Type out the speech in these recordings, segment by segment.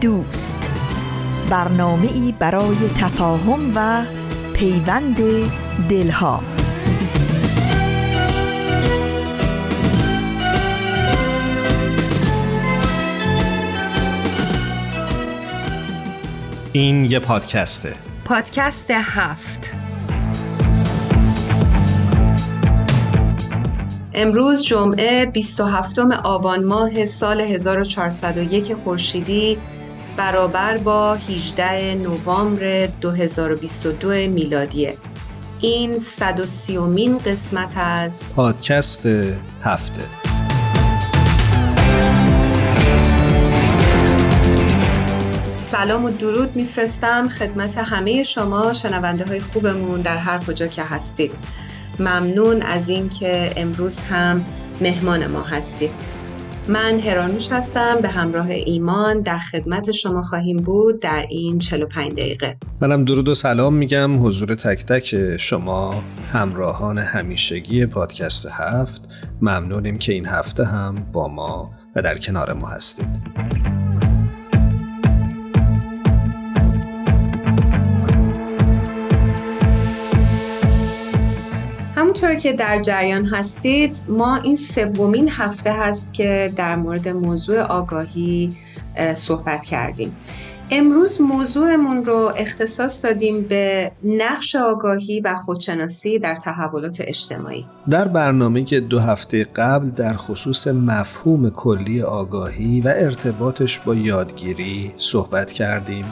دوست. برنامه ای برای تفاهم و پیوند دلها. این یه پادکسته. پادکست هفت. امروز جمعه 27 آبان ماه سال 1401 خورشیدی. برابر با 18 نوامبر 2022 میلادیه این 130 مین قسمت از پادکست هفته. سلام و درود میفرستم خدمت همه شما شنونده های خوبمون در هر کجا که هستید. ممنون از اینکه امروز هم مهمان ما هستید. من هرانوش هستم به همراه ایمان در خدمت شما خواهیم بود در این 45 دقیقه. منم درود و سلام میگم. حضور تک تک شما همراهان همیشگی پادکست هفت. ممنونیم که این هفته هم با ما و در کنار ما هستید. همونطور که در جریان هستید ما این سومین هفته هست که در مورد موضوع آگاهی صحبت کردیم. امروز موضوعمون رو اختصاص دادیم به نقش آگاهی و خودشناسی در تحولات اجتماعی. در برنامه که دو هفته قبل در خصوص مفهوم کلی آگاهی و ارتباطش با یادگیری صحبت کردیم.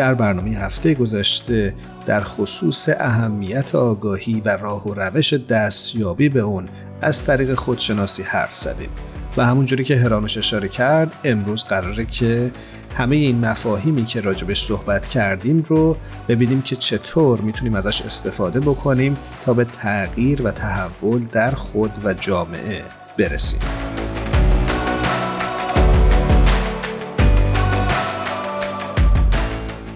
در برنامه هفته گذشته در خصوص اهمیت آگاهی و راه و روش دستیابی به اون از طریق خودشناسی حرف زدیم. و همونجوری که هرانوش اشاره کرد امروز قراره که همه این مفاهیمی که راجبش صحبت کردیم رو ببینیم که چطور می‌تونیم ازش استفاده بکنیم تا به تغییر و تحول در خود و جامعه برسیم.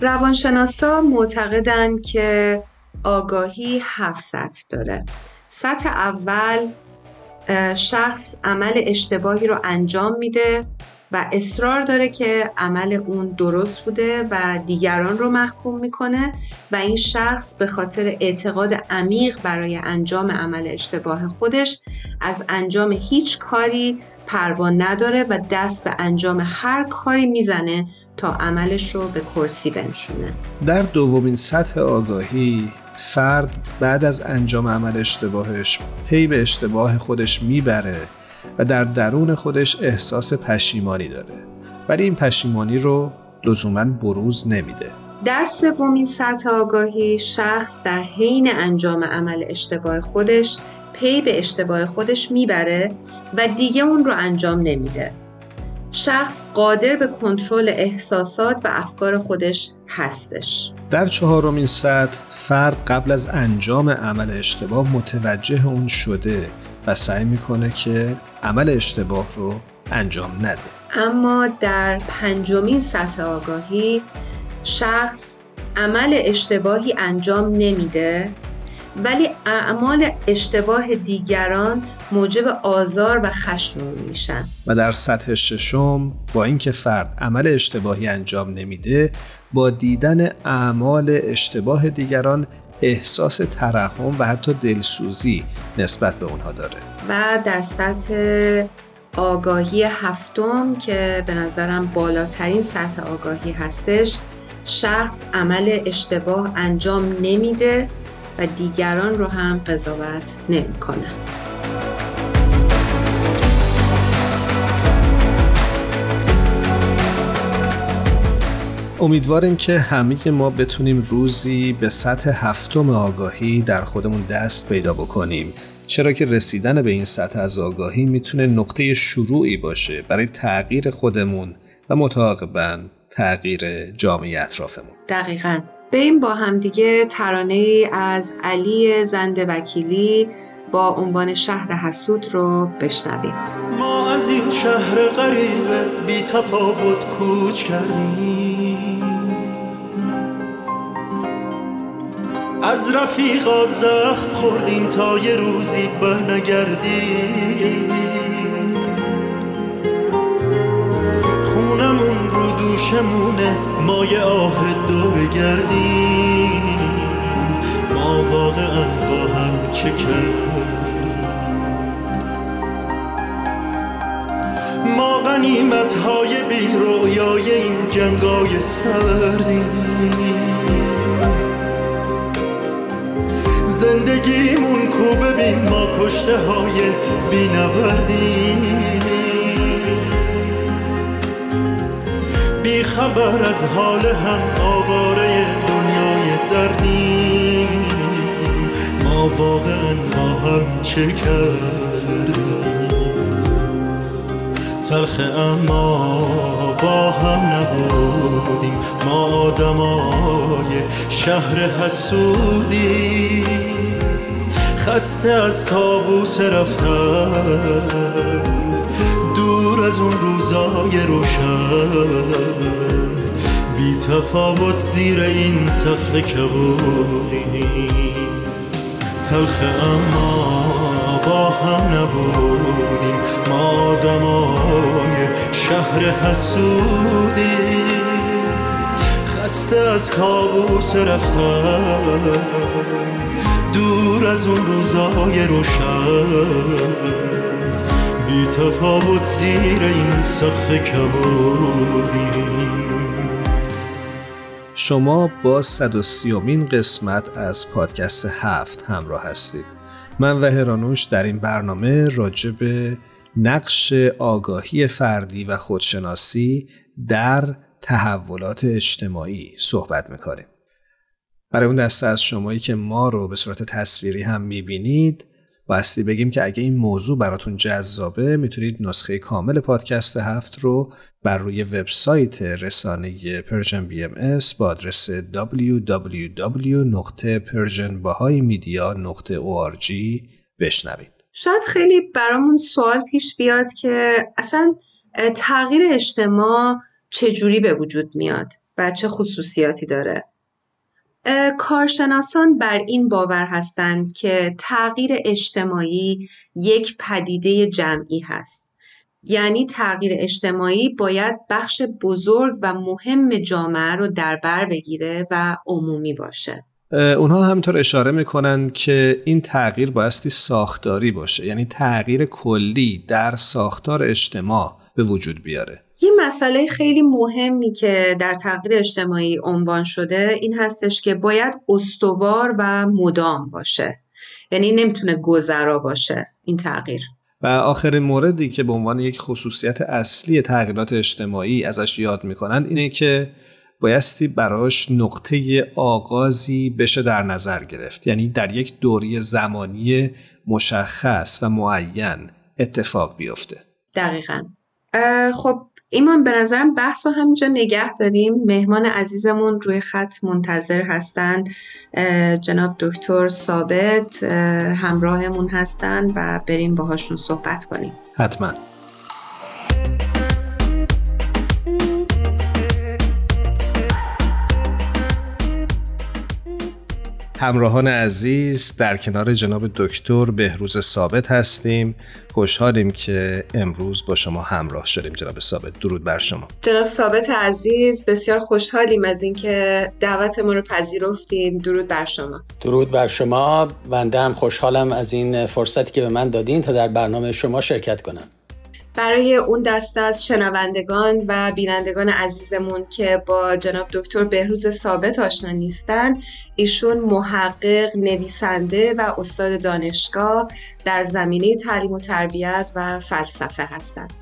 روانشناسا معتقدند که آگاهی هفت سطح داره. سطح اول شخص عمل اشتباهی رو انجام میده و اصرار داره که عمل اون درست بوده و دیگران رو محکوم می‌کنه و این شخص به خاطر اعتقاد عمیق برای انجام عمل اشتباه خودش از انجام هیچ کاری پروان نداره و دست به انجام هر کاری می‌زنه تا عملش رو به کرسی بنشونه. در دومین سطح آگاهی فرد بعد از انجام عمل اشتباهش پی به اشتباه خودش می‌بره و در درون خودش احساس پشیمانی داره. ولی این پشیمانی رو لزوما بروز نمیده. در سومین سطح آگاهی شخص در حین انجام عمل اشتباه خودش پی به اشتباه خودش می‌بره و دیگه اون رو انجام نمیده. شخص قادر به کنترل احساسات و افکار خودش هستش. در چهارمین سطح فرد قبل از انجام عمل اشتباه متوجه اون شده و سعی می‌کنه که عمل اشتباه رو انجام نده. اما در پنجمین سطح آگاهی شخص عمل اشتباهی انجام نمیده ولی اعمال اشتباه دیگران موجب آزار و خشم میشن. و در سطح ششم با اینکه فرد عمل اشتباهی انجام نمیده با دیدن اعمال اشتباه دیگران احساس ترحم و حتی دلسوزی نسبت به اونها داره. و در سطح آگاهی هفتم که به نظرم بالاترین سطح آگاهی هستش شخص عمل اشتباه انجام نمیده و دیگران رو هم قضاوت نمی‌کنه. امیدواریم که همه ما بتونیم روزی به سطح هفتم آگاهی در خودمون دست پیدا بکنیم. چرا که رسیدن به این سطح از آگاهی می‌تونه نقطه شروعی باشه برای تغییر خودمون و متعاقبا تغییر جامعه اطرافمون. دقیقا. بریم با همدیگه ترانه از علی زنده وکیلی با عنوان شهر حسود رو بشنویم. ما از این شهر غریب بی تفاوت کوچ کردیم. از رفیقا زخم خوردیم تا یه روزی برنگردیم. خونمون رو دوشمونه ما یه آه دور گردیم. ما واقعا با هم چه ما غنیمت های بی رویای این جنگای سردیم. زندگیمون کو ببین ما کشته های بی بی خبر از حال هم آواره دنیای دردیم ما واقعا با هم چه کردیم؟ تلخ اما با هم نبودیم. ما آدمای شهر حسودی خسته از کابوس رفتن. دور از اون روزای روشن. بی تفاوت زیر این سقف کبودیم تلخ اما با هم نبودیم. ما آدمای شهر حسودی. خسته از کابوس رفتن. دور از اون روزای روشن. بی تفاوت زیر این سقف کبودیم شما با 130 قسمت از پادکست هفت همراه هستید من و هرانوش در این برنامه راجع به نقش آگاهی فردی و خودشناسی در تحولات اجتماعی صحبت می‌کنیم. برای اون دسته از شمایی که ما رو به صورت تصویری هم می‌بینید باستی بگیم که اگه این موضوع براتون جذابه می‌تونید نسخه کامل پادکست هفت رو بر روی وبسایت رسانه Persian BM با آدرس www.persianbahaimedia.org بشنوید. شاید خیلی برامون سوال پیش بیاد که اصلا تغییر اجتماع چجوری به وجود میاد و چه خصوصیاتی داره کارشناسان بر این باور هستند که تغییر اجتماعی یک پدیده جمعی هست. یعنی تغییر اجتماعی باید بخش بزرگ و مهم جامعه رو در بر بگیره و عمومی باشه. اونها همطور اشاره می‌کنند که این تغییر بایستی ساختاری باشه. یعنی تغییر کلی در ساختار اجتماع به وجود بیاره. یه مسئله خیلی مهمی که در تغییر اجتماعی عنوان شده این هستش که باید استوار و مدام باشه. یعنی نمی‌تونه گذرا باشه این تغییر. و آخرین موردی که به عنوان یک خصوصیت اصلی تغییرات اجتماعی ازش یاد می‌کنند اینه که بایستی براش نقطه آغازی بشه در نظر گرفت. یعنی در یک دوری زمانی مشخص و معین اتفاق بیفته. دقیقا. خب ایمان به نظرم بحث رو همینجا نگه داریم. مهمان عزیزمون روی خط منتظر هستن. جناب دکتر ثابت همراهمون هستن و بریم باهاشون صحبت کنیم. حتما. همراهان عزیز در کنار جناب دکتر بهروز ثابت هستیم. خوشحالیم که امروز با شما همراه شدیم. جناب ثابت درود بر شما. جناب ثابت عزیز بسیار خوشحالیم از اینکه دعوت ما رو پذیرفتین. درود بر شما. درود بر شما. بنده هم خوشحالم از این فرصتی که به من دادین تا در برنامه شما شرکت کنم. برای اون دسته از شنوندگان و بینندگان عزیزمون که با جناب دکتر بهروز ثابت آشنا نیستن ایشون محقق، نویسنده و استاد دانشگاه در زمینه تعلیم و تربیت و فلسفه هستند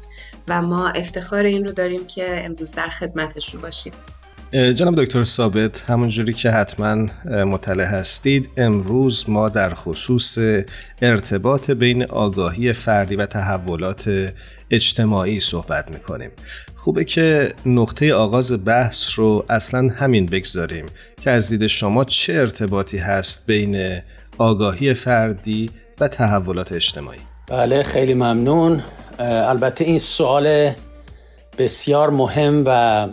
و ما افتخار این رو داریم که امروز در خدمتشون باشیم. جناب دکتر ثابت همونجوری که حتما مطلع هستید امروز ما در خصوص ارتباط بین آگاهی فردی و تحولات اجتماعی صحبت می‌کنیم. خوبه که نقطه آغاز بحث رو اصلا همین بگذاریم که از دید شما چه ارتباطی هست بین آگاهی فردی و تحولات اجتماعی؟ بله خیلی ممنون. البته این سوال بسیار مهم و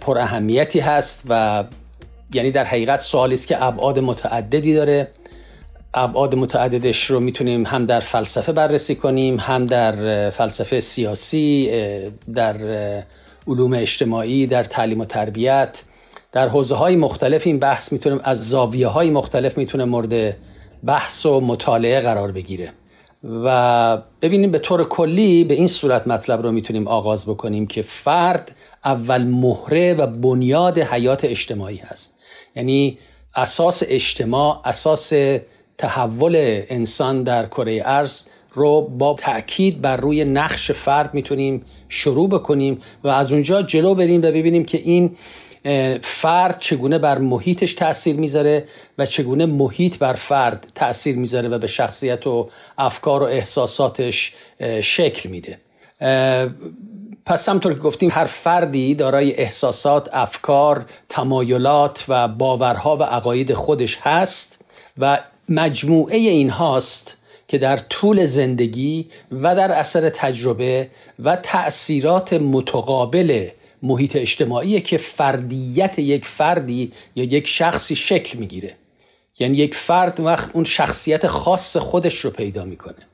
پر اهمیتی هست و یعنی در حقیقت سوالی است که ابعاد متعددی داره. ابعاد متعددش رو می‌تونیم هم در فلسفه بررسی کنیم هم در فلسفه سیاسی در علوم اجتماعی در تعلیم و تربیت در حوزه های مختلف این بحث می‌تونیم از زاویه های مختلف می‌تونه مورد بحث و مطالعه قرار بگیره. و ببینیم به طور کلی به این صورت مطلب رو می‌تونیم آغاز بکنیم که فرد اول مهره و بنیاد حیات اجتماعی هست. یعنی اساس اجتماع اساس تحول انسان در کره ارز رو با تاکید بر روی نقش فرد می‌تونیم شروع بکنیم و از اونجا جلو بریم و ببینیم که این فرد چگونه بر محیطش تاثیر می‌ذاره و چگونه محیط بر فرد تاثیر می‌ذاره و به شخصیت و افکار و احساساتش شکل میده. پس همطور که گفتیم هر فردی دارای احساسات، افکار، تمایلات و باورها و عقاید خودش هست و مجموعه این هاست که در طول زندگی و در اثر تجربه و تأثیرات متقابل محیط اجتماعی که فردیت یک فردی یا یک شخصی شکل می‌گیره. یعنی یک فرد وقت اون شخصیت خاص خودش رو پیدا می‌کنه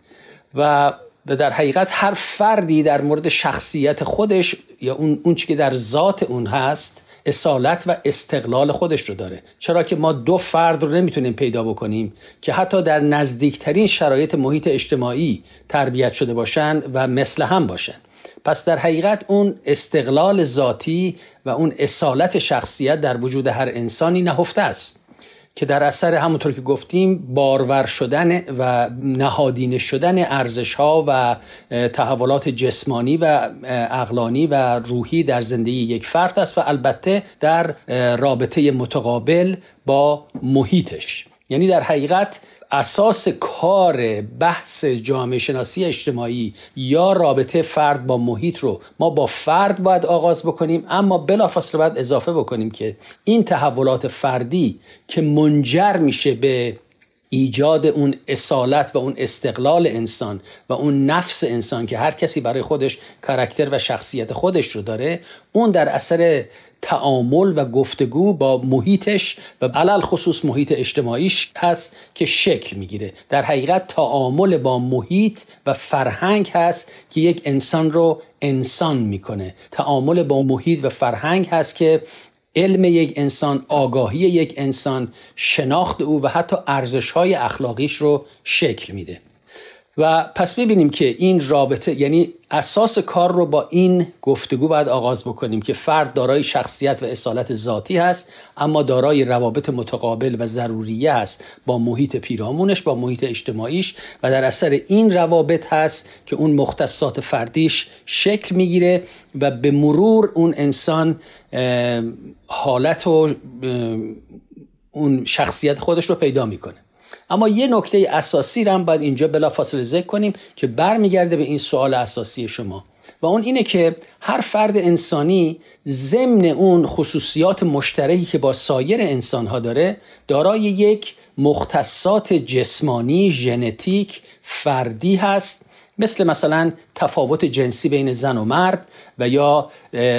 و در حقیقت هر فردی در مورد شخصیت خودش یا اون اون که در ذات اون هست اصالت و استقلال خودش رو داره. چرا که ما دو فرد رو نمی‌تونیم پیدا بکنیم که حتی در نزدیکترین شرایط محیط اجتماعی تربیت شده باشن و مثل هم باشن. پس در حقیقت اون استقلال ذاتی و اون اصالت شخصیت در وجود هر انسانی نهفته است. که در اثر همونطور که گفتیم بارور شدن و نهادینه شدن ارزش ها و تحولات جسمانی و اقلانی و روحی در زندگی یک فرد است و البته در رابطه متقابل با محیطش. یعنی در حقیقت اساس کار بحث جامعه شناسی اجتماعی یا رابطه فرد با محیط رو ما با فرد باید آغاز بکنیم اما بلافاصله باید اضافه بکنیم که این تحولات فردی که منجر میشه به ایجاد اون اصالت و اون استقلال انسان و اون نفس انسان که هر کسی برای خودش کرکتر و شخصیت خودش رو داره اون در اثر تعامل و گفتگو با محیطش و علل خصوص محیط اجتماعیش هست که شکل می‌گیره. در حقیقت تعامل با محیط و فرهنگ هست که یک انسان رو انسان می‌کنه. تعامل با محیط و فرهنگ هست که علم یک انسان آگاهی یک انسان شناخت او و حتی ارزش های اخلاقیش رو شکل میده. و پس ببینیم که این رابطه یعنی اساس کار رو با این گفتگو باید آغاز بکنیم که فرد دارای شخصیت و اصالت ذاتی هست اما دارای روابط متقابل و ضروریه است با محیط پیرامونش با محیط اجتماعیش و در اثر این روابط هست که اون مختصات فردیش شکل می‌گیره و به مرور اون انسان حالت و اون شخصیت خودش رو پیدا می‌کنه. اما یه نکته اساسی رو هم باید اینجا بلافاصله ذکر کنیم که برمیگرده به این سوال اساسی شما. و اون اینه که هر فرد انسانی ضمن اون خصوصیات مشترکی که با سایر انسان ها داره دارای یک مختصات جسمانی ژنتیک فردی هست مثل مثلا تفاوت جنسی بین زن و مرد و یا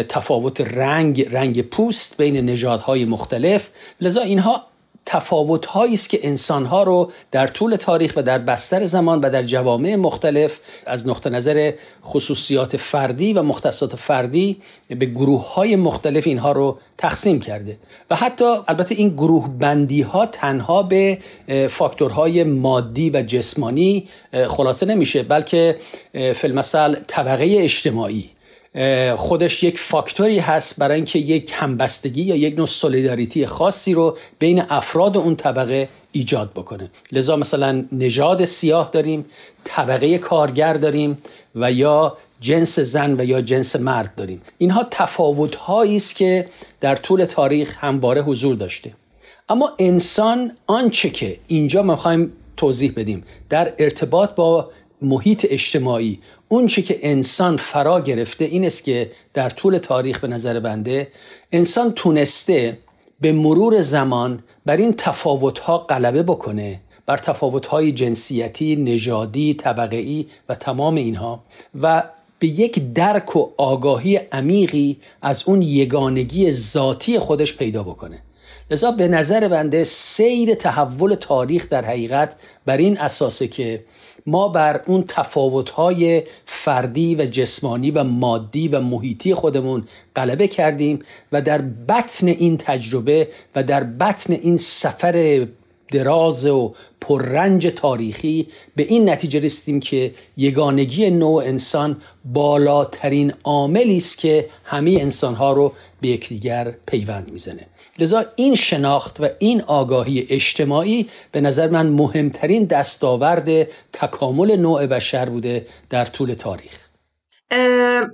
تفاوت رنگ رنگ پوست بین نژادهای مختلف. لذا اینها تفاوت است که انسان ها رو در طول تاریخ و در بستر زمان و در جوامع مختلف از نقطه نظر خصوصیات فردی و مختصات فردی به گروه های مختلف اینها رو تقسیم کرده. و حتی البته این گروه بندی ها تنها به فاکتورهای مادی و جسمانی خلاصه نمیشه بلکه فیلمسل طبقه اجتماعی خودش یک فاکتوری هست برای اینکه یک همبستگی یا یک نوع سولیداریتی خاصی رو بین افراد اون طبقه ایجاد بکنه. لذا مثلا نژاد سیاه داریم طبقه کارگر داریم و یا جنس زن و یا جنس مرد داریم. اینها تفاوت است که در طول تاریخ همواره حضور داشته. اما انسان آنچه که اینجا می‌خوایم توضیح بدیم در ارتباط با محیط اجتماعی. اون چی که انسان فرا گرفته این است که در طول تاریخ به نظر بنده انسان تونسته به مرور زمان بر این تفاوتها غلبه بکنه بر تفاوتهای جنسیتی، نژادی، طبقه‌ای و تمام اینها و به یک درک و آگاهی عمیقی از اون یگانگی ذاتی خودش پیدا بکنه. لذا به نظر بنده سیر تحول تاریخ در حقیقت بر این اساسه که ما بر اون تفاوت‌های فردی و جسمانی و مادی و محیطی خودمون غلبه کردیم و در بطن این تجربه و در بطن این سفر دراز و پررنج تاریخی به این نتیجه رسیدیم که یگانگی نوع انسان بالاترین عاملی است که همه انسانها رو به یکدیگر پیوند می‌زنه. لذا این شناخت و این آگاهی اجتماعی به نظر من مهمترین دستاورد تکامل نوع بشر بوده در طول تاریخ.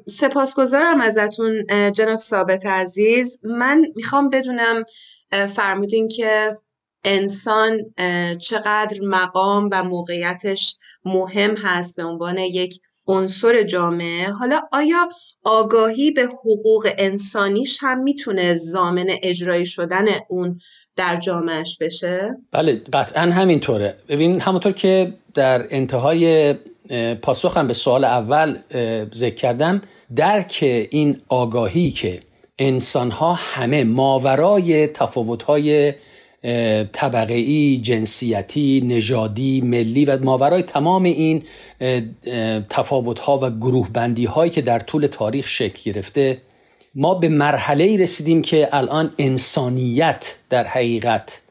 سپاسگزارم ازتون جناب ثابت عزیز. من می‌خوام بدونم فرمودین که انسان چقدر مقام و موقعیتش مهم هست به عنوان یک عنصر جامعه حالا آیا آگاهی به حقوق انسانیش هم می‌تونه زامن اجرایی شدن اون در جامعهش بشه؟ بله قطعا همینطوره ببین همونطور که در انتهای پاسخم به سوال اول ذکر کردم درک این آگاهی که انسان ها همه ماورای تفاوت طبقه جنسیتی، نژادی، ملی و ماورای تمام این تفاوت ها و گروه بندی هایی که در طول تاریخ شکل گرفته ما به مرحله ای رسیدیم که الان انسانیت در حقیقت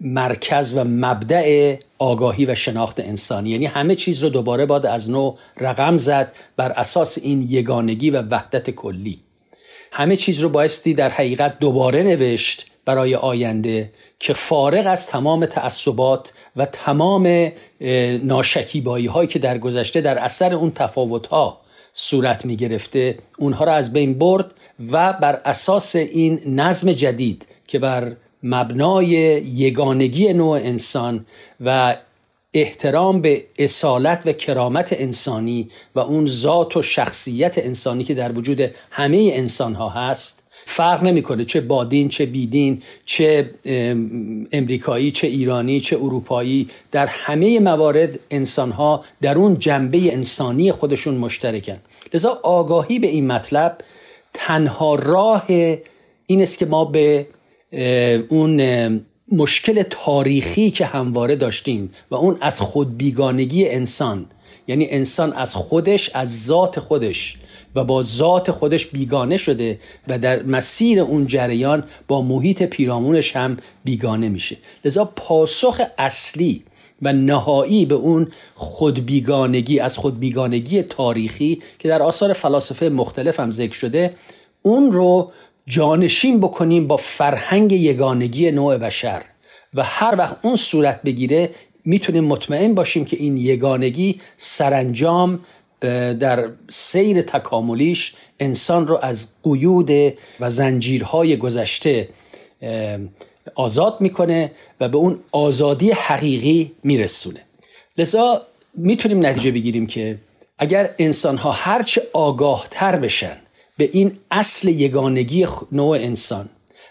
مرکز و مبدع آگاهی و شناخت انسانی. یعنی همه چیز رو دوباره باید از نو رقم زد بر اساس این یگانگی و وحدت کلی. همه چیز رو بایستی در حقیقت دوباره نوشت برای آینده که فارغ از تمام تعصبات و تمام ناشکیبایی هایی که در گذشته در اثر اون تفاوت ها صورت می گرفته اونها را از بین برد و بر اساس این نظم جدید که بر مبنای یگانگی نوع انسان و احترام به اصالت و کرامت انسانی و اون ذات و شخصیت انسانی که در وجود همه انسان ها هست فرق نمی‌کنه چه بادین چه بیدین چه امریکایی چه ایرانی چه اروپایی. در همه موارد انسانها در اون جنبه انسانی خودشون مشترکن. لذا آگاهی به این مطلب تنها راه این است که ما به اون مشکل تاریخی که همواره داشتیم و اون از خودبیگانگی انسان یعنی انسان از خودش از ذات خودش و با ذات خودش بیگانه شده و در مسیر اون جریان با محیط پیرامونش هم بیگانه میشه. لذا پاسخ اصلی و نهایی به اون خودبیگانگی از خودبیگانگی تاریخی که در آثار فلاسفه مختلف هم ذکر شده اون رو جانشین بکنیم با فرهنگ یگانگی نوع بشر. و هر وقت اون صورت بگیره می‌تونیم مطمئن باشیم که این یگانگی سرانجام در سیر تکاملیش انسان رو از قیود و زنجیرهای گذشته آزاد می‌کنه و به اون آزادی حقیقی میرسونه. لذا می‌تونیم نتیجه بگیریم که اگر انسان ها هرچه آگاه تر بشن به این اصل یگانگی نوع انسان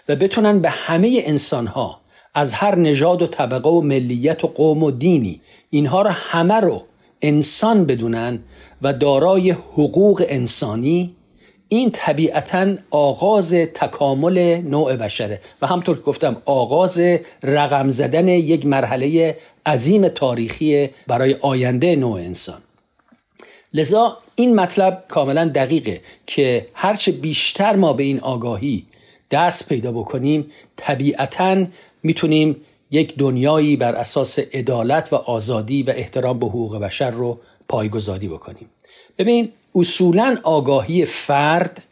و بتونن به همه انسان ها از هر نژاد و طبقه و ملیت و قوم و دینی اینها رو همه رو انسان بدونن و دارای حقوق انسانی این طبیعتا آغاز تکامل نوع بشره. و همطور که گفتم آغاز رقم زدن یک مرحله عظیم تاریخی برای آینده نوع انسان. لذا این مطلب کاملا دقیقه که هرچه بیشتر ما به این آگاهی دست پیدا بکنیم طبیعتا می‌تونیم یک دنیایی بر اساس عدالت و آزادی و احترام به حقوق بشر رو پایگذاری بکنیم. ببین اصولا آگاهی فرد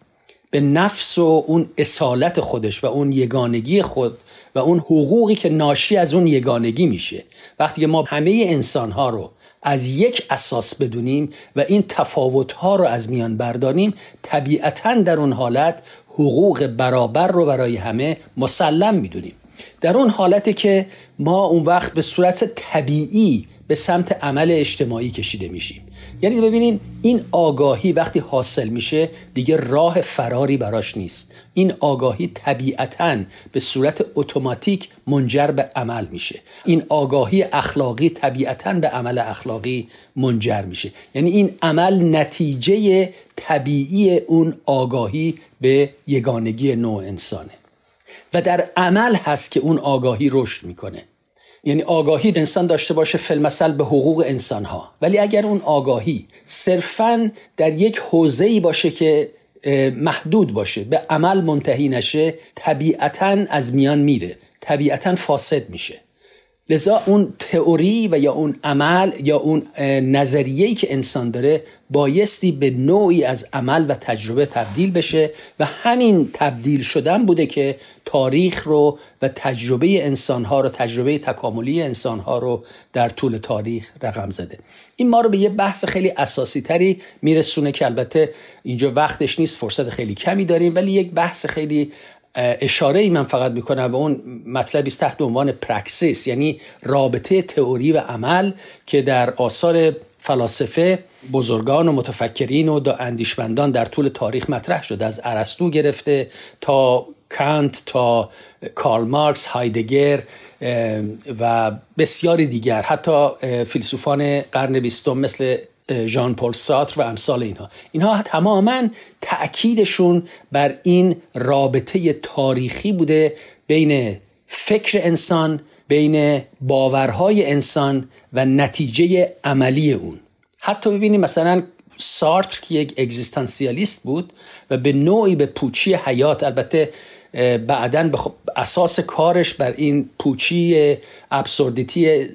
به نفس و اون اصالت خودش و اون یگانگی خود و اون حقوقی که ناشی از اون یگانگی میشه. وقتی که ما همه انسان ها رو از یک اساس بدونیم و این تفاوت ها رو از میان برداریم طبیعتا در اون حالت حقوق برابر رو برای همه مسلم می‌دونیم. در اون حالتی که ما اون وقت به صورت طبیعی به سمت عمل اجتماعی کشیده میشیم. یعنی ببینین این آگاهی وقتی حاصل میشه دیگه راه فراری براش نیست. این آگاهی طبیعتا به صورت اتوماتیک منجر به عمل میشه. این آگاهی اخلاقی طبیعتا به عمل اخلاقی منجر میشه. یعنی این عمل نتیجه طبیعی اون آگاهی به یگانگی نوع انسانه. و در عمل هست که اون آگاهی رشد می‌کنه. یعنی آگاهی انسان داشته باشه فلمسل به حقوق انسان ها ولی اگر اون آگاهی صرفا در حوزه حوزه‌ای باشه که محدود باشه به عمل منتهی نشه طبیعتا از میان میره طبیعتا فاسد میشه. لذا اون تئوری و یا اون عمل یا اون نظریه‌ای که انسان داره بایستی به نوعی از عمل و تجربه تبدیل بشه و همین تبدیل شدن بوده که تاریخ رو و تجربه انسانها رو تجربه تکاملی انسانها رو در طول تاریخ رقم زده. این ما رو به یه بحث خیلی اساسی تری میرسونه که البته اینجا وقتش نیست فرصت خیلی کمی داریم ولی یک بحث خیلی اشاره ای من فقط می‌کنم و اون مطلبی است تحت عنوان پرکسیس یعنی رابطه تئوری و عمل که در آثار فلاسفه بزرگان و متفکرین و اندیشمندان در طول تاریخ مطرح شده. از ارسطو گرفته تا کانت تا کارل مارکس هایدگر و بسیاری دیگر. حتی فیلسوفان قرن بیستم مثل ژان پل ساتر و امثال اینها. اینها تماما تأکیدشون بر این رابطه تاریخی بوده بین فکر انسان بین باورهای انسان و نتیجه عملی اون. حتی ببینیم مثلا سارتر که یک اگزیستانسیالیست بود و به نوعی به پوچی حیات البته بعدا به اساس کارش بر این پوچی ابسوردیتی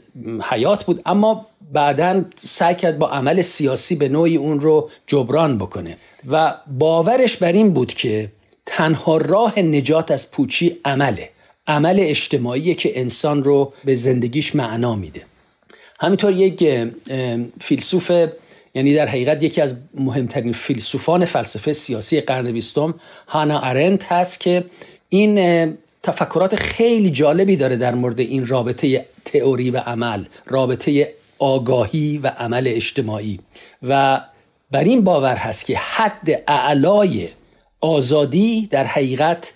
حیات بود. اما بعدا سعی کرد با عمل سیاسی به نوعی اون رو جبران بکنه. و باورش بر این بود که تنها راه نجات از پوچی عمله. عمل اجتماعی که انسان رو به زندگیش معنا میده. همینطور یک فیلسوف یعنی در حقیقت یکی از مهمترین فیلسوفان فلسفه سیاسی قرن بیستم هانا ارنت هست که این تفکرات خیلی جالبی داره در مورد این رابطه تئوری و عمل رابطه آگاهی و عمل اجتماعی. و بر این باور هست که حد اعلای آزادی در حقیقت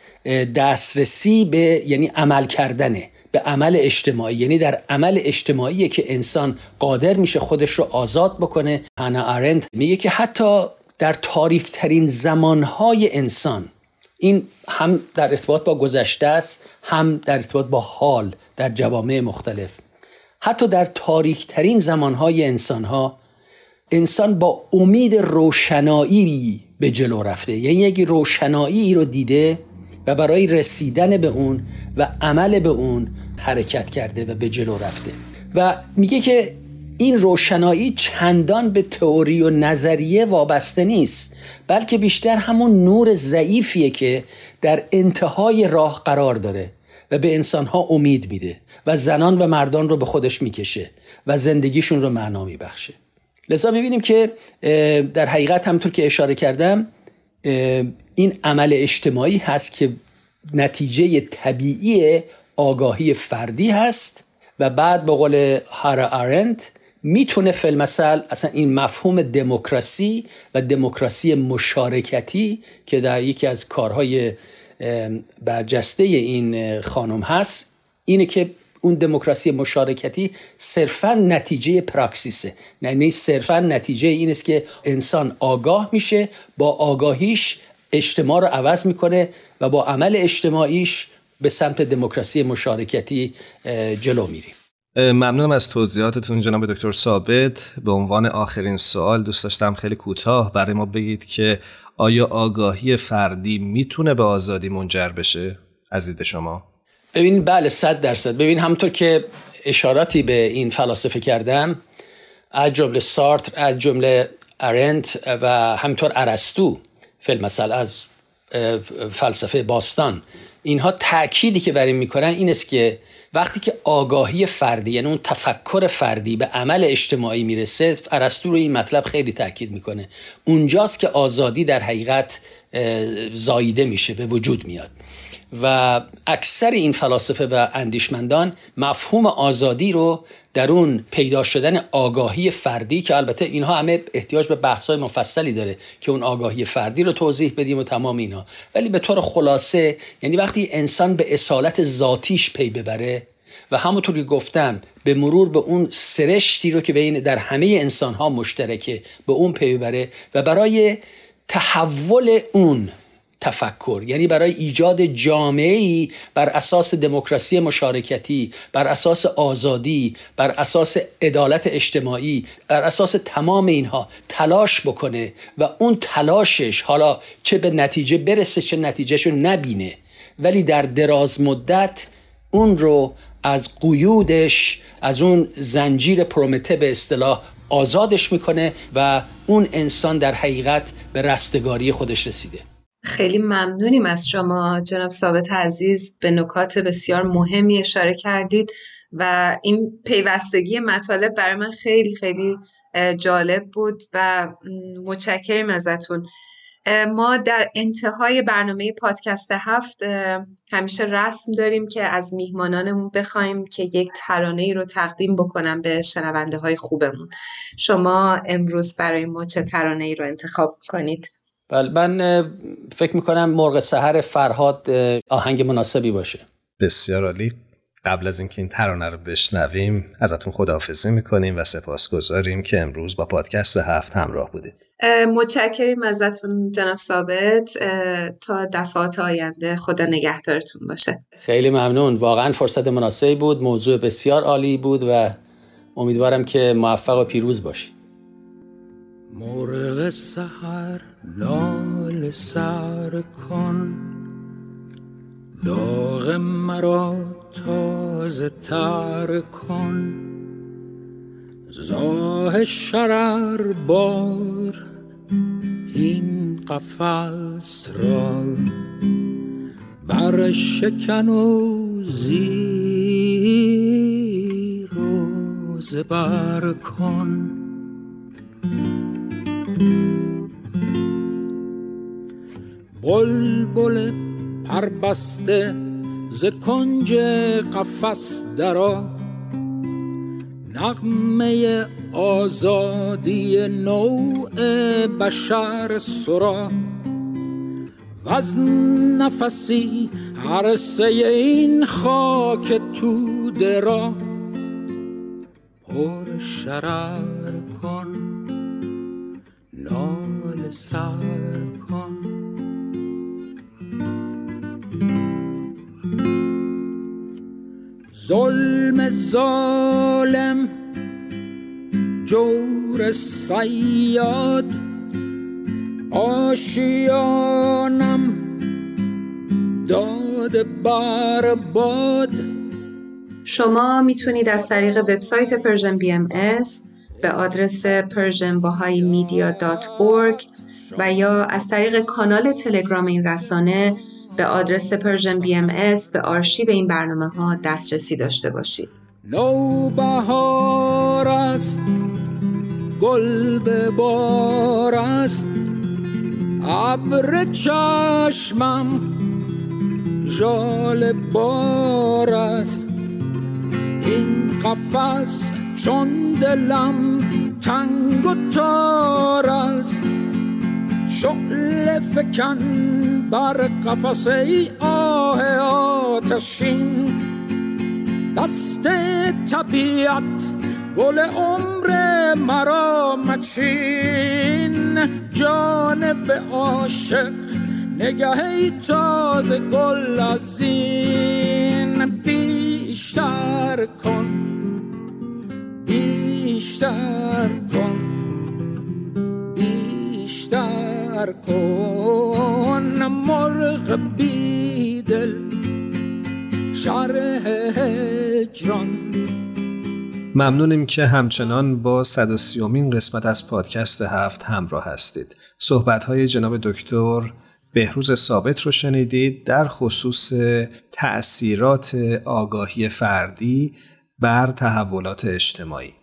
دسترسی به یعنی عمل کردنه به عمل اجتماعی. یعنی در عمل اجتماعی که انسان قادر میشه خودش رو آزاد بکنه. هانا آرنت میگه که حتی در تاریک ترین زمانهای انسان این هم در ارتباط با گذشته است هم در ارتباط با حال در جوامع مختلف. حتی در تاریک ترین زمانهای انسانها انسان با امید روشنایی به جلو رفته. یعنی یک روشنایی رو دیده و برای رسیدن به اون و عمل به اون حرکت کرده و به جلو رفته. و میگه که این روشنایی چندان به تئوری و نظریه وابسته نیست بلکه بیشتر همون نور ضعیفیه که در انتهای راه قرار داره و به انسانها امید میده. و زنان و مردان رو به خودش می‌کشه و زندگیشون رو معنا میبخشه. لذا می‌بینیم که در حقیقت همطور که اشاره کردم این عمل اجتماعی هست که نتیجه طبیعی آگاهی فردی هست و بعد به قول هارا آرنت می‌تونه فلمسل اصلا این مفهوم دموکراسی و دموکراسی مشارکتی که در یکی از کارهای برجسته این خانم هست اینه که اون دموکراسی مشارکتی صرفا نتیجه پراکسیسه. یعنی صرفا نتیجه این است که انسان آگاه میشه با آگاهیش اجتماع رو عوض می‌کنه و با عمل اجتماعیش به سمت دموکراسی مشارکتی جلو میریم. ممنونم از توضیحاتتون جناب دکتر ثابت. به عنوان آخرین سوال دوست داشتم خیلی کوتاه برای ما بگید که آیا آگاهی فردی می‌تونه به آزادی منجر بشه؟ از دید شما. ببین بله صد درصد. ببین همونطور که اشاراتی به این فلاسفه کردم از جمله سارتر از جمله ارنت و همینطور ارسطو فیلمسل از فلسفه باستان اینها تأکیدی که بر این می‌کنن این است که وقتی که آگاهی فردی یعنی اون تفکر فردی به عمل اجتماعی می‌رسه ارسطو رو این مطلب خیلی تاکید می‌کنه. اونجاست که آزادی در حقیقت زاییده میشه به وجود میاد. و اکثر این فلاسفه و اندیشمندان مفهوم آزادی رو در اون پیدا شدن آگاهی فردی که البته اینها همه احتیاج به بحث‌های مفصلی داره که اون آگاهی فردی رو توضیح بدیم و تمام اینا. ولی به طور خلاصه یعنی وقتی انسان به اصالت ذاتیش پی ببره و همونطور که گفتم به مرور به اون سرشتی رو که بین در همه انسان ها مشترکه به اون پی ببره و برای تحول اون تفکر یعنی برای ایجاد جامعه ای بر اساس دموکراسی مشارکتی بر اساس آزادی بر اساس عدالت اجتماعی بر اساس تمام اینها تلاش بکنه و اون تلاشش حالا چه به نتیجه برسه چه نتیجهش نبینه. ولی در دراز مدت اون رو از قیودش از اون زنجیر پرومته به اصطلاح آزادش می‌کنه و اون انسان در حقیقت به رستگاری خودش رسیده. خیلی ممنونیم از شما جناب ثابت عزیز به نکات بسیار مهمی اشاره کردید و این پیوستگی مطالب برای من خیلی خیلی جالب بود و متشکریم ازتون. ما در انتهای برنامه پادکست هفت همیشه رسم داریم که از میهمانانمون بخوایم که یک ترانه ای رو تقدیم بکنم به شنونده های خوبمون. شما امروز برای ما چه ترانه ای رو انتخاب کنید؟ بله من فکر می‌کنم مرغ سهر فرهاد آهنگ مناسبی باشه. بسیار عالی. قبل از اینکه این ترانه رو بشنویم ازتون خداحافظی می‌کنیم و سپاسگزاریم که امروز با پادکست هفت همراه بودید. متشکریم ازتون جناب ثابت. تا دفعات آینده خدا نگهدارتون باشه. خیلی ممنون. واقعا فرصت مناسبی بود موضوع بسیار عالی بود و امیدوارم که موفق و پیروز باشید. مرغ سحر لال سر کن. داغ مرا تازه تر کن. زاه شرر بار این قفص را. بر شکن و زیر و زبر کن. بلبل پربسته ز کنج قفس درا نغمه آزادی نوع بشر سرا. و از نفسی عرصه این خاک توده را. پر شرر کن نال سر ظلم ظالم جور سیاد آشیانم داد بر باد. شما می‌تونید از طریق وبسایت پرژن بی ام به آدرس persianbahaimedia.org و یا از طریق کانال تلگرام این رسانه به آدرس Persian BM به آرشیو این برنامه ها دسترسی داشته باشید. نو بهار است گل به بار است. ابر چشمم ژاله بار است. این قفس چون دلم تنگ و تار است. شعل فکن بر قفسه ای آه آتشین. دست طبیعت گل عمر مرا مچین. جانب عاشق نگه تازه گل از این. بیشتر کن بیشتر کن بیشتر کن مرغ بیدل شرح هجران ممنونیم که همچنان با 130 قسمت از پادکست هفت همراه هستید. صحبت های جناب دکتر بهروز ثابت رو شنیدید در خصوص تأثیرات آگاهی فردی بر تحولات اجتماعی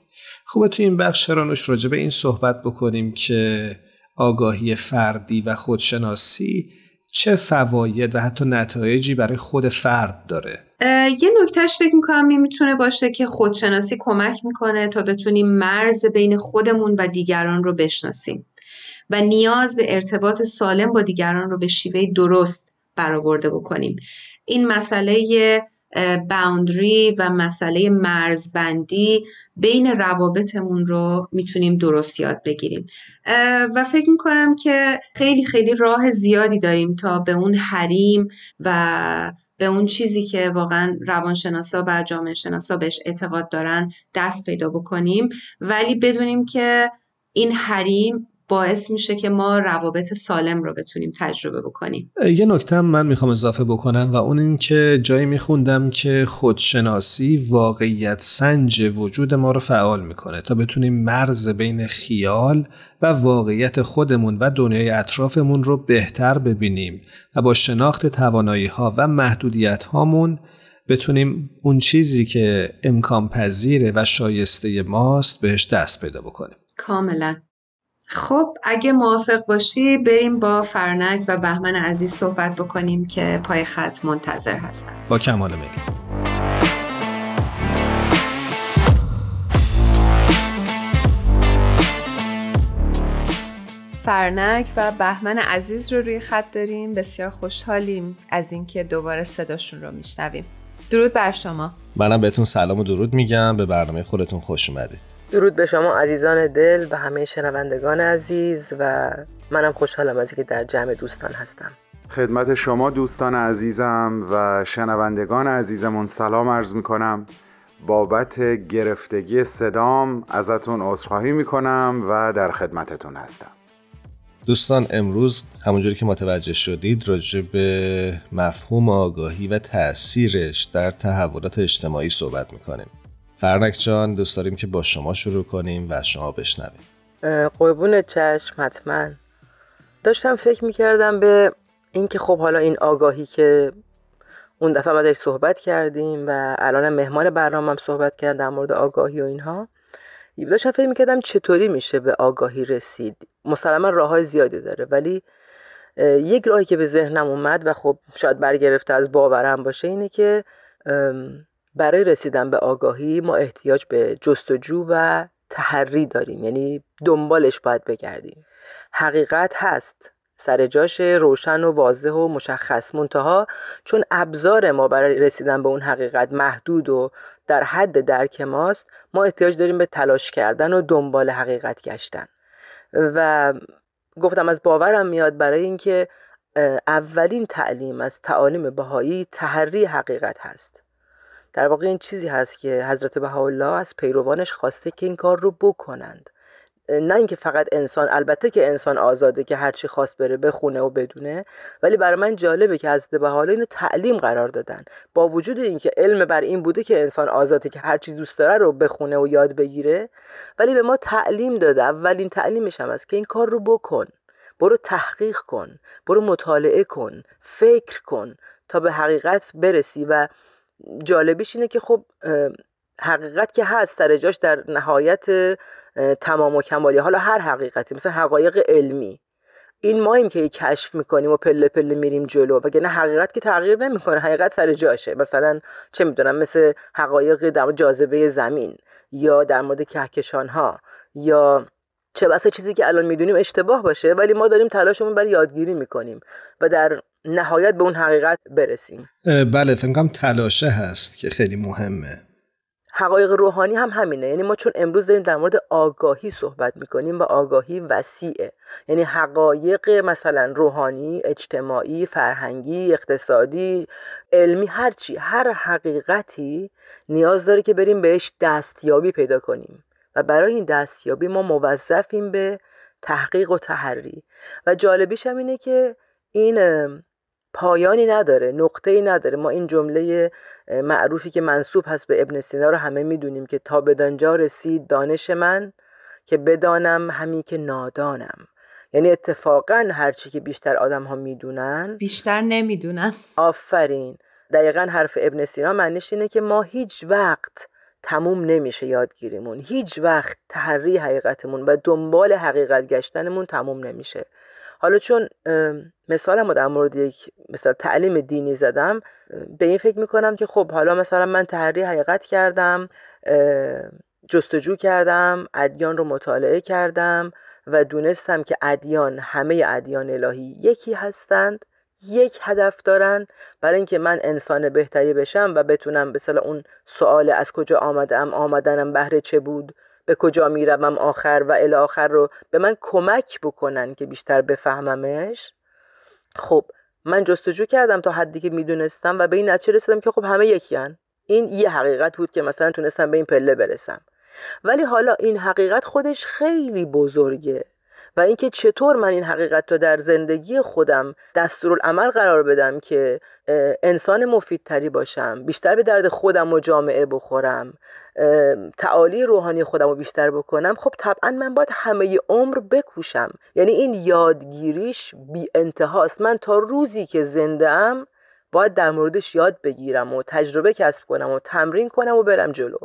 خوبه تو این بخش رانوش راجع به این صحبت بکنیم که آگاهی فردی و خودشناسی چه فواید و حتی نتایجی برای خود فرد داره؟ یه نکتهش فکر می‌کنم می‌تونه باشه که خودشناسی کمک می‌کنه تا بتونیم مرز بین خودمون و دیگران رو بشناسیم و نیاز به ارتباط سالم با دیگران رو به شیوه درست برآورده بکنیم. این مسئله باوندری و مسئله مرزبندی بین روابطمون رو می‌تونیم درست یاد بگیریم. و فکر می‌کنم که خیلی خیلی راه زیادی داریم تا به اون حریم و به اون چیزی که واقعا روانشناسا و جامعه شناسا بهش اعتقاد دارن دست پیدا بکنیم. ولی بدونیم که این حریم باعث میشه که ما روابط سالم رو بتونیم تجربه بکنیم. یه نکته من می‌خوام اضافه بکنم و اون این که جایی میخوندم که خودشناسی واقعیت سنج وجود ما رو فعال می‌کنه تا بتونیم مرز بین خیال و واقعیت خودمون و دنیای اطرافمون رو بهتر ببینیم و با شناخت توانایی ها و محدودیت هامون بتونیم اون چیزی که امکان پذیره و شایسته ماست بهش دست پیدا بکنیم. کاملا. خب اگه موافق باشی بریم با فرانک و بهمن عزیز صحبت بکنیم که پای خط منتظر هستن. با کمال میل فرانک و بهمن عزیز رو روی خط داریم. بسیار خوشحالیم از اینکه دوباره صداشون رو میشنویم. درود بر شما. منم بهتون سلام و درود میگم. به برنامه خودتون خوش اومدید. درود به شما عزیزان دل و همه شنوندگان عزیز و منم خوشحالم از اینکه در جمع دوستان هستم. خدمت شما دوستان عزیزم و شنوندگان عزیزمون سلام عرض می‌کنم. بابت گرفتگی صدام ازتون عذرخواهی می‌کنم و در خدمتتون هستم. دوستان امروز همونجوری که متوجه شدید راجع به مفهوم آگاهی و تأثیرش در تحولات اجتماعی صحبت می‌کنیم. فرنک جان دوست داریم که با شما شروع کنیم و شما بشنویم. قربون چشم حتما. داشتم فکر می‌کردم به اینکه خب حالا این آگاهی که اون دفعه ما صحبت کردیم و الان مهمان برنامه هم صحبت کردم در مورد آگاهی و اینها داشتم فکر می‌کردم چطوری میشه به آگاهی رسید. مسلما راه زیادی داره ولی یک راهی که به ذهنم اومد و خب شاید برگرفته از باورم باشه اینه که برای رسیدن به آگاهی ما احتیاج به جستجو و تحری داریم. یعنی دنبالش باید بگردیم. حقیقت هست. سر جاش روشن و واضح و مشخص منتها چون ابزار ما برای رسیدن به اون حقیقت محدود و در حد درک ماست ما احتیاج داریم به تلاش کردن و دنبال حقیقت گشتن. و گفتم از باورم میاد برای اینکه اولین تعلیم از تعالیم بهایی تحری حقیقت هست. در واقع این چیزی هست که حضرت بهاءالله از پیروانش خواسته که این کار رو بکنند. نه اینکه فقط انسان البته که انسان آزاده که هرچی خواست بره بخونه و بدونه ولی برای من جالبه که حضرت بهاءالله اینو تعلیم قرار دادن. با وجود اینکه علم بر این بوده که انسان آزاده که هرچی دوست داره رو بخونه و یاد بگیره ولی به ما تعلیم داده. اولین تعلیمش هم است که این کار رو بکن. برو تحقیق کن. برو مطالعه کن. فکر کن. تا به حقیقت برسی و جالبیش اینه که خب حقیقت که هست سر جاش در نهایت تمام و کمالی حالا هر حقیقتی مثلا حقایق علمی. این ما این که کشف می‌کنیم و پله پله میریم جلو نه حقیقت که تغییر نمی‌کنه حقیقت سر جاشه. مثلا چه می‌دونم مثل حقایق در جاذبه زمین یا در مورد کهکشان ها یا چه بسا چیزی که الان می‌دونیم اشتباه باشه ولی ما داریم تلاشمون برای یادگیری می‌کنیم. و در نهایت به اون حقیقت برسیم. بله فکر تلاشه هست که خیلی مهمه. حقایق روحانی هم همینه. یعنی ما چون امروز داریم در مورد آگاهی صحبت می‌کنیم و آگاهی وسیعه. یعنی حقایق مثلا روحانی اجتماعی فرهنگی اقتصادی علمی هرچی هر حقیقتی نیاز داره که بریم بهش دستیابی پیدا کنیم. و برای این دستیابی ما موظفیم به تحقیق و تحری. و جالبیش هم اینه که این پایانی نداره نقطه ای نداره. ما این جمله معروفی که منصوب هست به ابن سینا رو همه می‌دونیم که تا بدانجا رسید دانش من که بدانم همی که نادانم. یعنی اتفاقا هرچی که بیشتر آدم ها می‌دونن بیشتر نمی‌دونن. آفرین. دقیقا حرف ابن سینا معنیش اینه که ما هیچ وقت تموم نمیشه یادگیریمون. هیچ وقت تحری حقیقتمون و دنبال حقیقت گشتنمون تموم نمیشه. حالا چون مثالم در مورد یک مثلا تعلیم دینی زدم به این فکر می‌کنم که خب حالا مثلا من تحری حقیقت کردم جستجو کردم ادیان رو مطالعه کردم و دونستم که ادیان همه ادیان الهی یکی هستند یک هدف دارن برای اینکه من انسان بهتری بشم و بتونم مثلا اون سوال از کجا آمدم آمدنم بهره چه بود؟ به کجا می‌روم آخر و الی آخر رو به من کمک بکنن که بیشتر بفهممش؟ خب من جستجو کردم تا حدی که می‌دونستم و به این نتیجه رسیدم که خب همه یکی هن. این یه حقیقت بود که مثلا تونستم به این پله برسم. ولی حالا این حقیقت خودش خیلی بزرگه. و اینکه چطور من این حقیقت رو در زندگی خودم دستورالعمل قرار بدم که انسان مفیدتری باشم بیشتر به درد خودم و جامعه بخورم تعالی روحانی خودم رو بیشتر بکنم خب طبعا من باید همه عمر بکوشم. یعنی این یادگیریش بی انتهاست. من تا روزی که زنده ام باید در موردش یاد بگیرم و تجربه کسب کنم و تمرین کنم و برم جلو.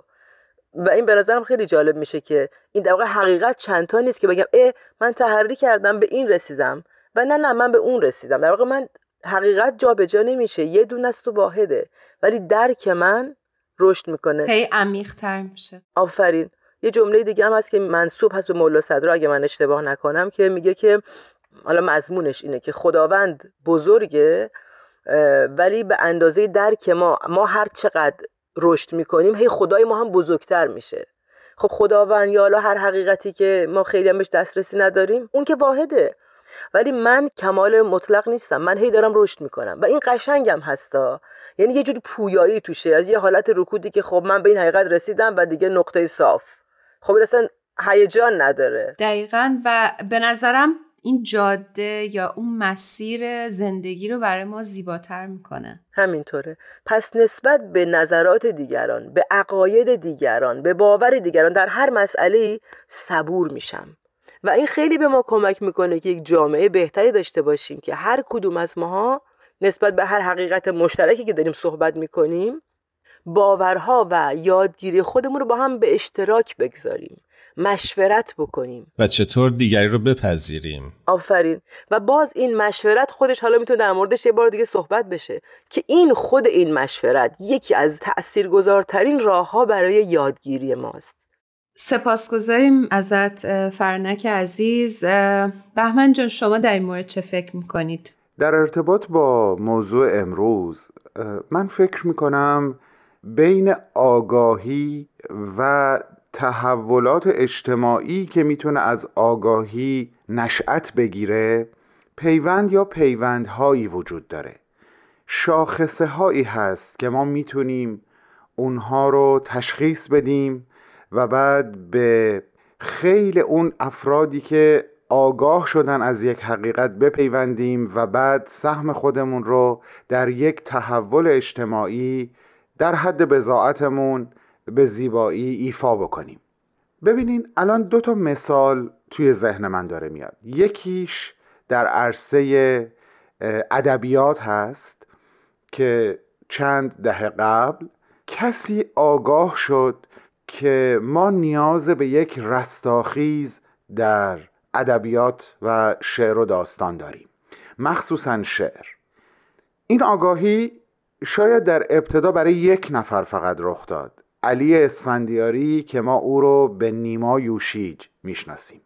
و این به نظرم خیلی جالب میشه که این در واقع حقیقت چندتا نیست که بگم اه من تحری کردم به این رسیدم و نه نه من به اون رسیدم. در واقع من حقیقت جابجا نمیشه یه دونه است و واحده. ولی درک من رشد می‌کنه. هی عمیق تر میشه. آفرین. یه جمله دیگه هم هست که منصوب هست به مولا صدرا اگه من اشتباه نکنم که میگه که حالا مضمونش اینه که خداوند بزرگه ولی به اندازه درک ما ما هر چقدر رشد می‌کنیم هی خدای ما هم بزرگتر میشه. خب خداوند یا حالا هر حقیقتی که ما خیلی هم بهش دسترسی نداریم اون که واحده. ولی من کمال مطلق نیستم من هی دارم رشد می‌کنم. و این قشنگم هستا. یعنی یه جوری پویایی توشه از یه حالت رکودی که خب من به این حقیقت رسیدم و دیگه نقطه صاف. خب اصلا هیجان نداره. دقیقا و به نظرم این جاده یا اون مسیر زندگی رو برای ما زیباتر می‌کنه. همینطوره. پس نسبت به نظرات دیگران به عقاید دیگران به باور دیگران در هر مسئله صبور میشم. و این خیلی به ما کمک می‌کنه که یک جامعه بهتری داشته باشیم که هر کدوم از ماها نسبت به هر حقیقت مشترکی که داریم صحبت می‌کنیم باورها و یادگیری خودمون رو با هم به اشتراک بگذاریم. مشورت بکنیم. و چطور دیگری رو بپذیریم؟ آفرین. و باز این مشورت خودش حالا می‌تونه در موردش یه بار دیگه صحبت بشه که این خود این مشورت یکی از تاثیرگذارترین راه ها برای یادگیری ماست. سپاسگزاریم ازت فرنک عزیز. بهمن جان شما در این مورد چه فکر می‌کنید؟ در ارتباط با موضوع امروز من فکر می‌کنم بین آگاهی و تحولات اجتماعی که می‌تونه از آگاهی نشأت بگیره پیوند یا پیوندهایی وجود داره. شاخصه هایی هست که ما می‌تونیم اونها رو تشخیص بدیم و بعد به خیلی اون افرادی که آگاه شدن از یک حقیقت بپیوندیم و بعد سهم خودمون رو در یک تحول اجتماعی در حد بزاعتمون به زیبایی ایفا بکنیم. ببینین الان دو تا مثال توی ذهن من داره میاد. یکیش در عرصه ادبیات هست که چند دهه قبل کسی آگاه شد که ما نیاز به یک رستاخیز در ادبیات و شعر و داستان داریم. مخصوصا شعر. این آگاهی شاید در ابتدا برای یک نفر فقط رخ داد. علی اسفندیاری که ما او رو به نیما یوشیج می‌شناسیم.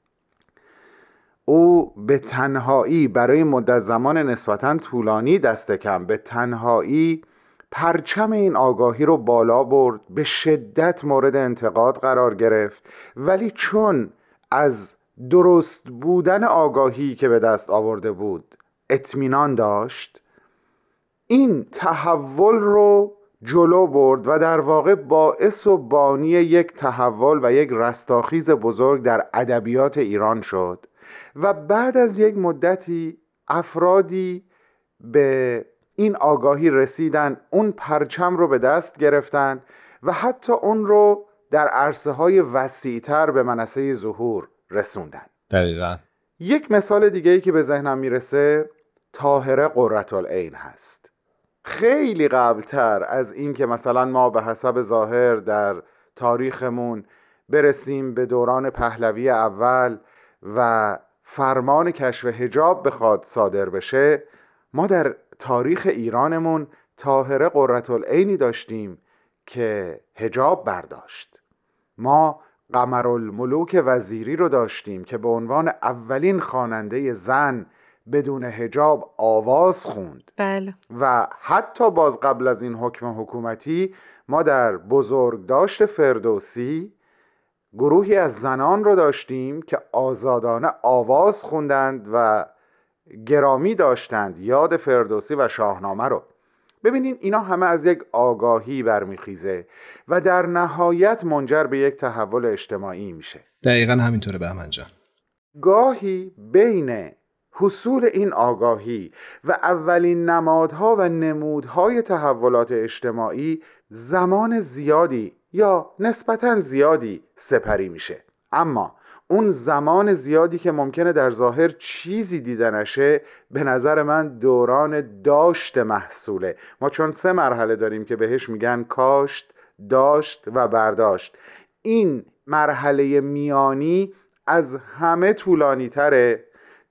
او به تنهایی برای مدت زمان نسبتا طولانی دست کم به تنهایی پرچم این آگاهی رو بالا برد به شدت مورد انتقاد قرار گرفت ولی چون از درست بودن آگاهی که به دست آورده بود اطمینان داشت این تحول رو جلو برد و در واقع باعث و بانی یک تحول و یک رستاخیز بزرگ در ادبیات ایران شد و بعد از یک مدتی افرادی به این آگاهی رسیدن اون پرچم رو به دست گرفتن و حتی اون رو در عرصه های وسیعتر به منصه ظهور رسوندن. دقیقا. یک مثال دیگه ای که به ذهنم می‌رسه تاهره قررت العین هست. خیلی قبلتر از اینکه مثلا ما به حسب ظاهر در تاریخمون برسیم به دوران پهلوی اول و فرمان کشف هجاب بخواد صادر بشه ما در تاریخ ایرانمون تاهره قررت العینی داشتیم که هجاب برداشت. ما قمرالملوک وزیری رو داشتیم که به عنوان اولین خواننده زن بدون هجاب آواز خوند. بله. و حتی باز قبل از این حکم حکومتی ما در بزرگداشت فردوسی گروهی از زنان رو داشتیم که آزادانه آواز خوندند و گرامی داشتند یاد فردوسی و شاهنامه رو. ببینین اینا همه از یک آگاهی برمیخیزه و در نهایت منجر به یک تحول اجتماعی میشه. دقیقا همینطوره بهمن جان. گاهی بین حصول این آگاهی و اولین نمادها و نمودهای تحولات اجتماعی زمان زیادی یا نسبتا زیادی سپری میشه. اما اون زمان زیادی که ممکنه در ظاهر چیزی دیده نشه به نظر من دوران داشت محصوله. ما چون سه مرحله داریم که بهش میگن کاشت داشت و برداشت. این مرحله میانی از همه طولانی تره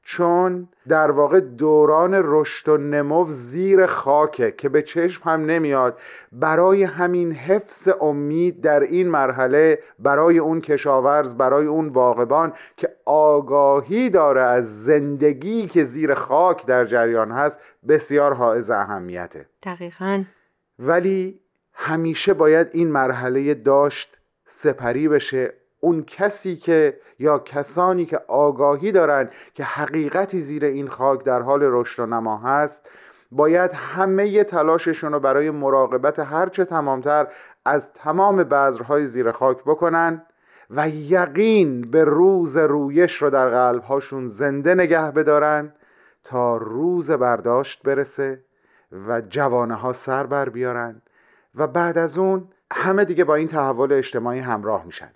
چون در واقع دوران رشد و نمو زیر خاکه که به چشم هم نمیاد. برای همین حفظ امید در این مرحله برای اون کشاورز برای اون باغبان که آگاهی داره از زندگی که زیر خاک در جریان هست بسیار حائز اهمیته. دقیقا. ولی همیشه باید این مرحله داشت سپری بشه اون کسی که یا کسانی که آگاهی دارند که حقیقتی زیر این خاک در حال رشد و نما هست باید همه تلاششون رو برای مراقبت هرچه تمامتر از تمام بذرهای زیر خاک بکنن و یقین به روز رویش رو در قلبهاشون زنده نگه بدارن تا روز برداشت برسه و جوانه ها سر بر بیارن و بعد از اون همه دیگه با این تحول اجتماعی همراه میشن.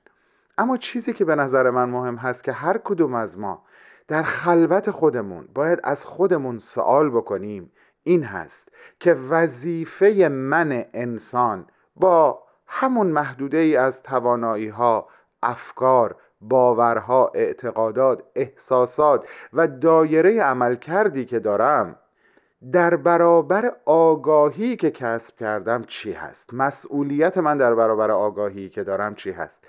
اما چیزی که به نظر من مهم هست که هر کدوم از ما در خلوت خودمون باید از خودمون سوال بکنیم این هست که وظیفه من انسان با همون محدوده ای از توانایی ها افکار باورها اعتقادات احساسات و دایره عمل کردی که دارم در برابر آگاهی که کسب کردم چی هست؟ مسئولیت من در برابر آگاهی که دارم چی هست؟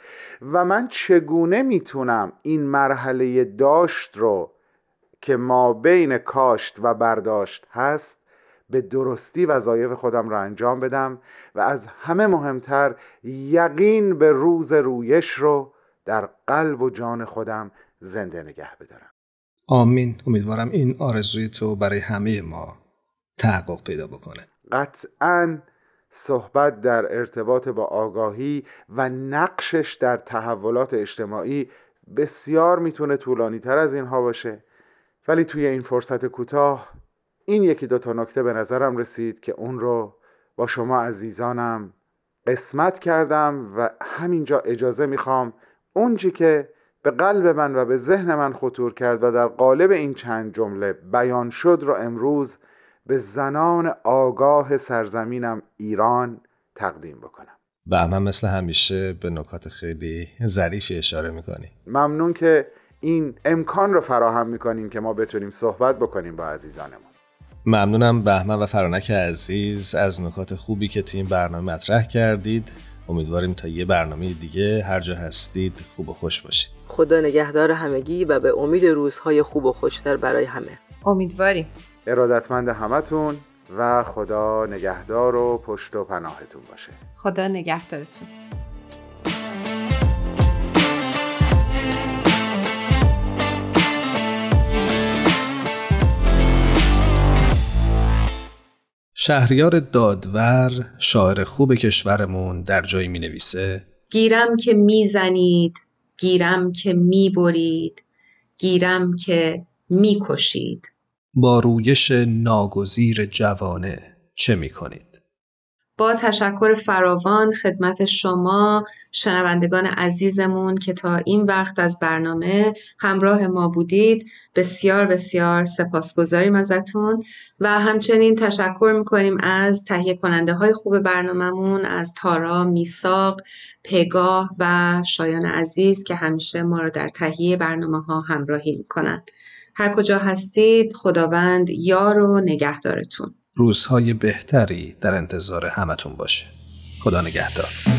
و من چگونه می‌تونم این مرحله داشت رو که ما بین کاشت و برداشت هست به درستی وظایف خودم را انجام بدم و از همه مهمتر یقین به روز رویش رو در قلب و جان خودم زنده نگه بدارم. آمین. امیدوارم این آرزوی تو برای همه ما تحقق پیدا بکنه. قطعا صحبت در ارتباط با آگاهی و نقشش در تحولات اجتماعی بسیار می‌تونه طولانی تر از اینها باشه. ولی توی این فرصت کوتاه این یکی دو تا نکته به نظرم رسید که اون رو با شما عزیزانم قسمت کردم و همینجا اجازه می‌خوام اونچه که به قلب من و به ذهن من خطور کرد و در قالب این چند جمله بیان شد رو امروز به زنان آگاه سرزمینم ایران تقدیم بکنم. و مثل همیشه به نکات خیلی ظریفی اشاره می‌کنی. ممنون که این امکان رو فراهم می‌کنیم که ما بتونیم صحبت بکنیم با عزیزانمون. ممنونم بهمن و فرانک عزیز از نکات خوبی که تو این برنامه مطرح کردید. امیدواریم تا یه برنامه دیگه هر جا هستید خوب و خوش باشید. خدا نگهدار همگی و به امید روزهای خوب و خوشتر برای همه. امیدواریم. ارادتمند همتون و خدا نگهدار و پشت و پناهتون باشه. خدا نگهدارتون. شهریار دادور شاعر خوب کشورمون در جایی می نویسه گیرم که می‌زنید. گیرم که می‌برید گیرم که می‌کشید با رویش ناگزیر جوانه چه می کنید؟ با تشکر فراوان خدمت شما شنوندگان عزیزمون که تا این وقت از برنامه همراه ما بودید بسیار بسیار سپاسگزاریم ازتون و همچنین تشکر می‌کنیم از تهیه کننده های خوب برنامهمون از تارا، میساق، پگاه و شایان عزیز که همیشه ما رو در تهیه برنامه ها همراهی می‌کنن. هر کجا هستید خداوند یار و نگهدارتون. روزهای بهتری در انتظار همتون باشه. خدا نگهدار.